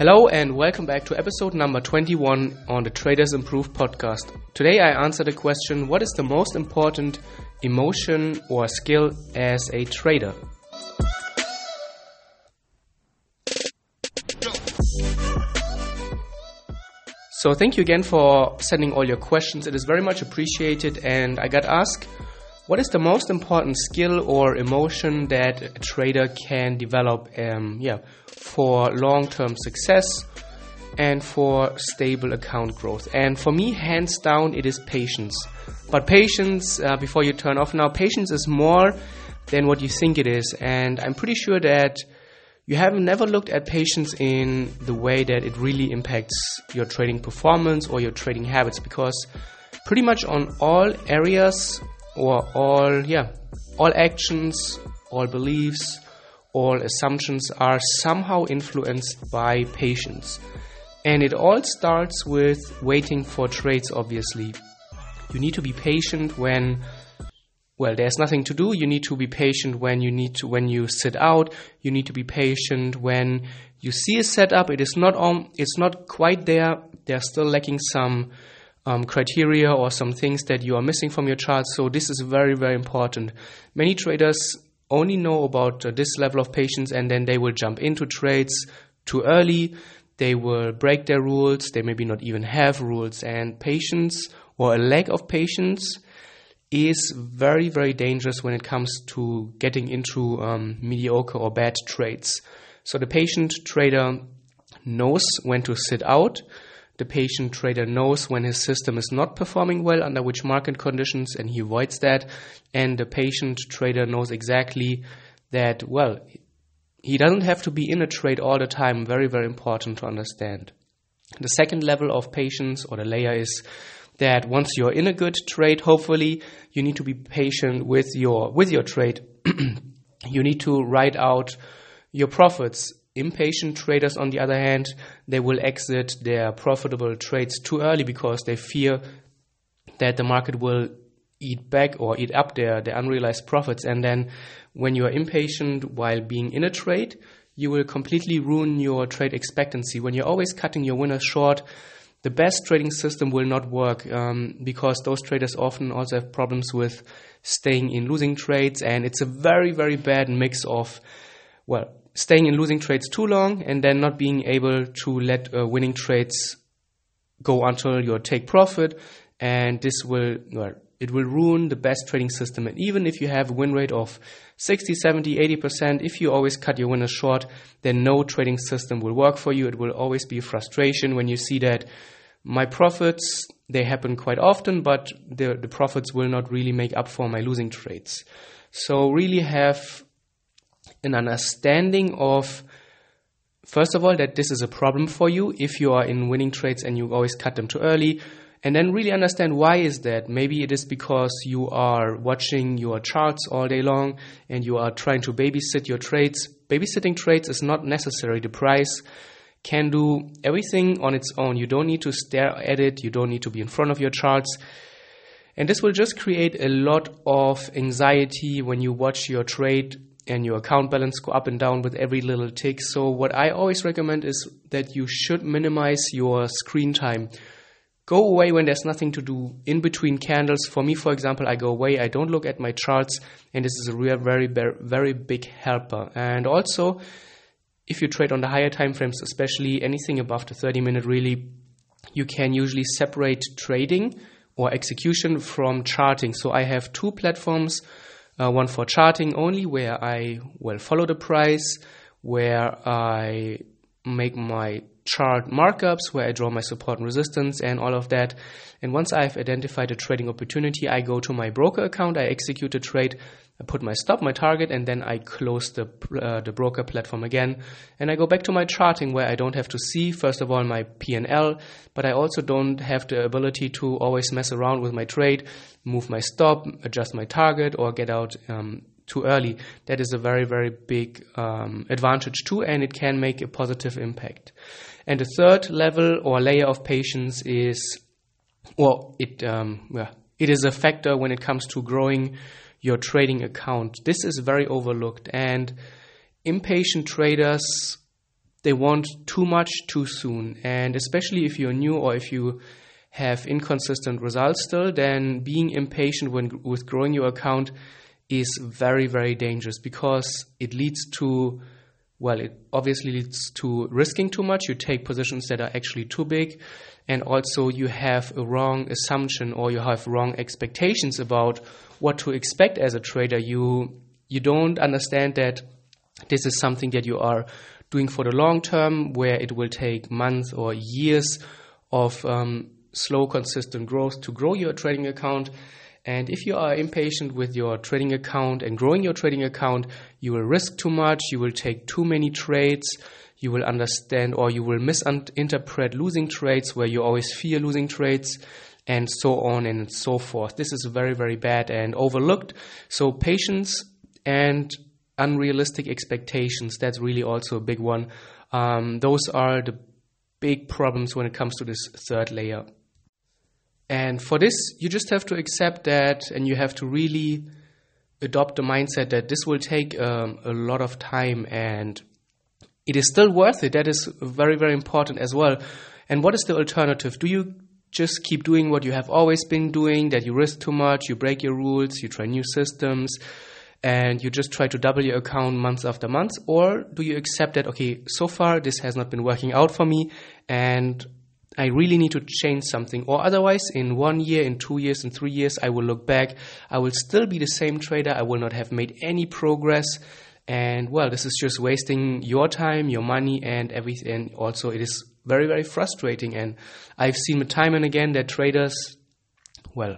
Hello and welcome back to episode number 21 on the Traders Improve podcast. Today I answer the question what is the most important emotion or skill as a trader? So, thank you again for sending all your questions. It is very much appreciated. And I got asked what is the most important skill or emotion that a trader can develop um, yeah, for long term success and for stable account growth? And for me, hands down, it is patience. But patience, uh, before you turn off now, patience is more than what you think it is. And I'm pretty sure that you have never looked at patience in the way that it really impacts your trading performance or your trading habits because pretty much on all areas or all yeah all actions all beliefs all assumptions are somehow influenced by patience. And it all starts with waiting for trades obviously. You need to be patient when well there's nothing to do. You need to be patient when you need to when you sit out. You need to be patient when you see a setup. It is not on it's not quite there. They're still lacking some um, criteria or some things that you are missing from your chart. So this is very very important. Many traders only know about uh, this level of patience and then they will jump into trades too early. They will break their rules. They maybe not even have rules. And patience or a lack of patience is very, very dangerous when it comes to getting into um, mediocre or bad trades. So the patient trader knows when to sit out. The patient trader knows when his system is not performing well under which market conditions and he avoids that. And the patient trader knows exactly that, well, he doesn't have to be in a trade all the time. Very, very important to understand. The second level of patience or the layer is that once you're in a good trade, hopefully you need to be patient with your with your trade. you need to write out your profits. Impatient traders, on the other hand, they will exit their profitable trades too early because they fear that the market will eat back or eat up their, their unrealized profits. And then when you are impatient while being in a trade, you will completely ruin your trade expectancy. When you're always cutting your winners short, the best trading system will not work um, because those traders often also have problems with staying in losing trades, and it's a very, very bad mix of, well, staying in losing trades too long and then not being able to let uh, winning trades go until you take profit, and this will, well, it will ruin the best trading system. And even if you have a win rate of 60, 70, 80%, if you always cut your winners short, then no trading system will work for you. It will always be frustration when you see that my profits, they happen quite often, but the, the profits will not really make up for my losing trades. So, really have an understanding of, first of all, that this is a problem for you if you are in winning trades and you always cut them too early. And then really understand why is that. Maybe it is because you are watching your charts all day long and you are trying to babysit your trades. Babysitting trades is not necessary. The price can do everything on its own. You don't need to stare at it, you don't need to be in front of your charts. And this will just create a lot of anxiety when you watch your trade and your account balance go up and down with every little tick. So, what I always recommend is that you should minimize your screen time. Go away when there's nothing to do in between candles. For me, for example, I go away, I don't look at my charts, and this is a real, very, very big helper. And also, if you trade on the higher time frames, especially anything above the 30 minute, really, you can usually separate trading or execution from charting. So I have two platforms, uh, one for charting only, where I well follow the price, where I make my chart markups, where I draw my support and resistance, and all of that. And once I've identified a trading opportunity, I go to my broker account, I execute a trade I put my stop, my target, and then I close the, uh, the broker platform again. And I go back to my charting where I don't have to see, first of all, my P&L, but I also don't have the ability to always mess around with my trade, move my stop, adjust my target, or get out um, too early. That is a very, very big um, advantage too, and it can make a positive impact. And the third level or layer of patience is, well, it, um, yeah, it is a factor when it comes to growing your trading account. This is very overlooked, and impatient traders they want too much too soon. And especially if you're new or if you have inconsistent results still, then being impatient when, with growing your account is very, very dangerous because it leads to, well, it obviously leads to risking too much. You take positions that are actually too big. And also, you have a wrong assumption or you have wrong expectations about what to expect as a trader. You, you don't understand that this is something that you are doing for the long term, where it will take months or years of um, slow, consistent growth to grow your trading account. And if you are impatient with your trading account and growing your trading account, you will risk too much, you will take too many trades, you will understand or you will misinterpret losing trades where you always fear losing trades, and so on and so forth. This is very, very bad and overlooked. So, patience and unrealistic expectations, that's really also a big one. Um, those are the big problems when it comes to this third layer. And for this, you just have to accept that and you have to really adopt the mindset that this will take um, a lot of time and it is still worth it. That is very, very important as well. And what is the alternative? Do you just keep doing what you have always been doing, that you risk too much, you break your rules, you try new systems, and you just try to double your account month after month? Or do you accept that, okay, so far this has not been working out for me, and I really need to change something, or otherwise, in one year, in two years, in three years, I will look back. I will still be the same trader. I will not have made any progress. And well, this is just wasting your time, your money, and everything. And Also, it is very, very frustrating. And I've seen time and again that traders, well,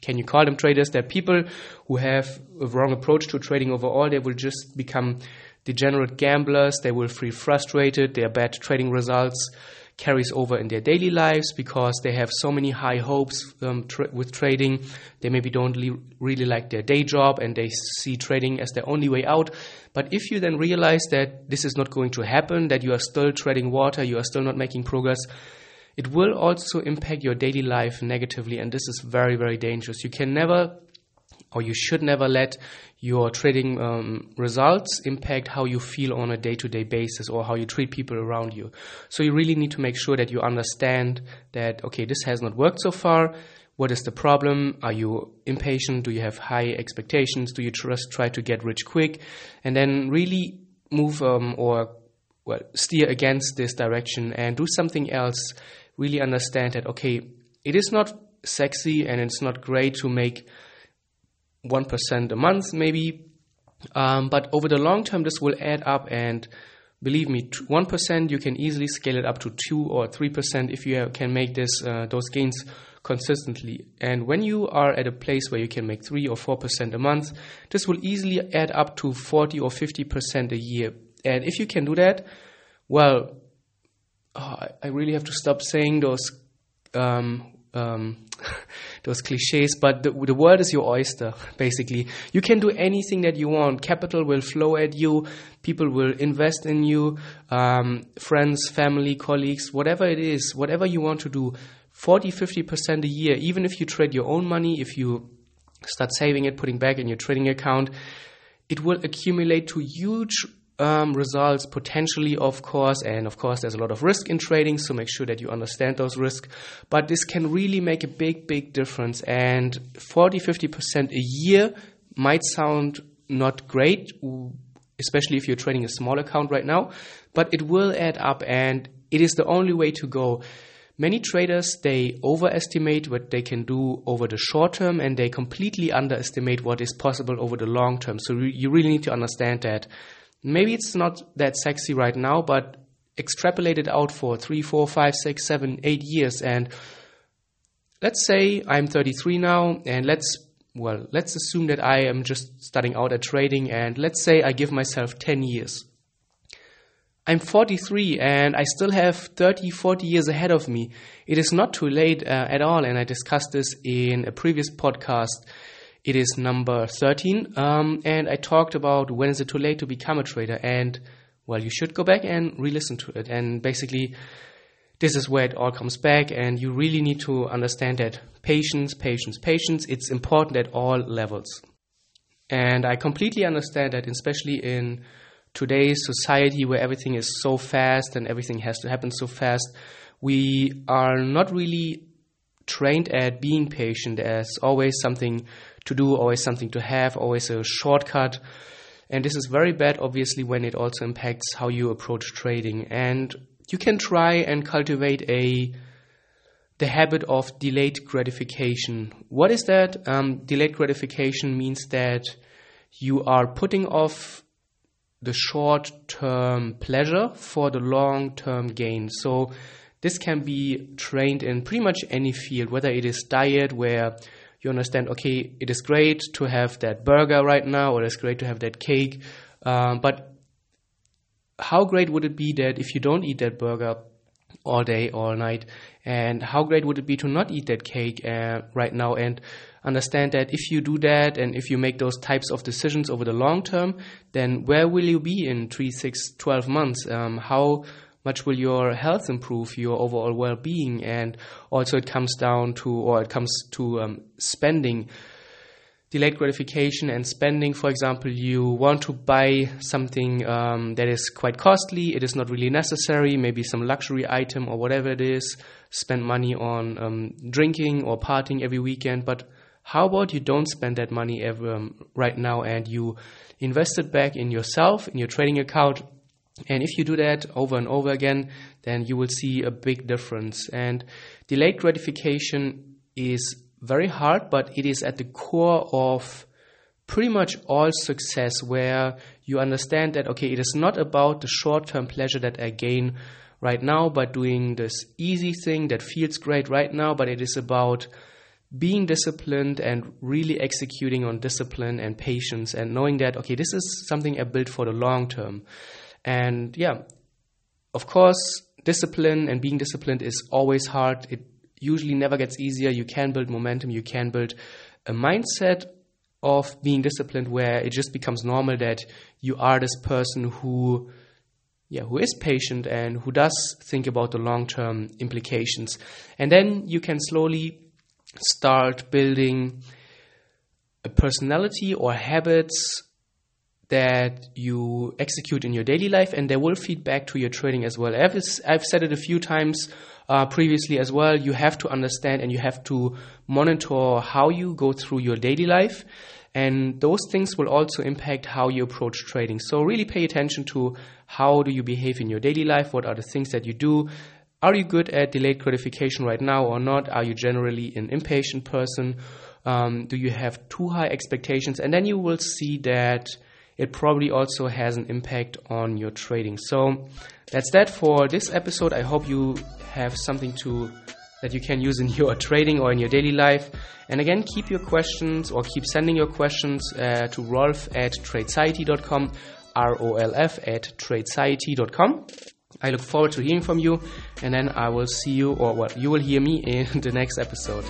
can you call them traders? They're people who have a wrong approach to trading overall, they will just become degenerate gamblers. They will feel frustrated. Their bad trading results carries over in their daily lives because they have so many high hopes um, tra- with trading. They maybe don't really like their day job and they see trading as their only way out. But if you then realize that this is not going to happen, that you are still treading water, you are still not making progress, it will also impact your daily life negatively. And this is very, very dangerous. You can never or you should never let your trading um, results impact how you feel on a day to day basis or how you treat people around you. So you really need to make sure that you understand that, okay, this has not worked so far. What is the problem? Are you impatient? Do you have high expectations? Do you just try to get rich quick? And then really move um, or well, steer against this direction and do something else. Really understand that, okay, it is not sexy and it's not great to make 1% a month maybe. Um, but over the long term, this will add up. And believe me, 1% you can easily scale it up to 2 or 3% if you can make this uh, those gains consistently. And when you are at a place where you can make 3 or 4% a month, this will easily add up to 40 or 50% a year. And if you can do that, well, oh, I really have to stop saying those um, um, those cliches, but the, the world is your oyster, basically. You can do anything that you want. Capital will flow at you, people will invest in you, um, friends, family, colleagues, whatever it is, whatever you want to do, 40, 50% a year, even if you trade your own money, if you start saving it, putting back in your trading account, it will accumulate to huge um, results potentially, of course, and of course, there's a lot of risk in trading, so make sure that you understand those risks. But this can really make a big, big difference. And 40 50% a year might sound not great, especially if you're trading a small account right now, but it will add up, and it is the only way to go. Many traders they overestimate what they can do over the short term and they completely underestimate what is possible over the long term. So you really need to understand that maybe it's not that sexy right now, but extrapolate it out for three, four, five, six, seven, eight years. And let's say I'm 33 now, and let's well, let's assume that I am just starting out at trading, and let's say I give myself 10 years. I'm 43 and I still have 30, 40 years ahead of me. It is not too late uh, at all, and I discussed this in a previous podcast it is number 13, um, and I talked about when is it too late to become a trader. And well, you should go back and re listen to it. And basically, this is where it all comes back, and you really need to understand that patience, patience, patience, it's important at all levels. And I completely understand that, especially in today's society where everything is so fast and everything has to happen so fast, we are not really trained at being patient as always something to do, always something to have, always a shortcut. And this is very bad, obviously, when it also impacts how you approach trading. And you can try and cultivate a the habit of delayed gratification. What is that? Um, delayed gratification means that you are putting off the short term pleasure for the long term gain. So this can be trained in pretty much any field, whether it is diet, where you understand, okay, it is great to have that burger right now, or it's great to have that cake, um, but how great would it be that if you don't eat that burger all day, all night, and how great would it be to not eat that cake uh, right now and understand that if you do that and if you make those types of decisions over the long term, then where will you be in 3, 6, 12 months? Um, how much will your health improve, your overall well-being, and also it comes down to, or it comes to um, spending, delayed gratification and spending. For example, you want to buy something um, that is quite costly, it is not really necessary, maybe some luxury item or whatever it is. Spend money on um, drinking or partying every weekend, but how about you don't spend that money ever um, right now and you invest it back in yourself, in your trading account, and if you do that over and over again, then you will see a big difference. And delayed gratification is very hard, but it is at the core of pretty much all success where you understand that, okay, it is not about the short term pleasure that I gain right now by doing this easy thing that feels great right now, but it is about being disciplined and really executing on discipline and patience and knowing that, okay, this is something I built for the long term. And yeah, of course, discipline and being disciplined is always hard. It usually never gets easier. You can build momentum, you can build a mindset of being disciplined where it just becomes normal that you are this person who yeah, who is patient and who does think about the long term implications. And then you can slowly start building a personality or habits that you execute in your daily life, and they will feed back to your trading as well. I've, I've said it a few times uh, previously as well. You have to understand and you have to monitor how you go through your daily life, and those things will also impact how you approach trading. So really pay attention to how do you behave in your daily life. What are the things that you do? Are you good at delayed gratification right now or not? Are you generally an impatient person? Um, do you have too high expectations? And then you will see that it probably also has an impact on your trading. So that's that for this episode. I hope you have something to that you can use in your trading or in your daily life. And again, keep your questions or keep sending your questions uh, to rolf at tradeciety.com, R-O-L-F at tradeciety.com. I look forward to hearing from you, and then I will see you, or what, well, you will hear me in the next episode.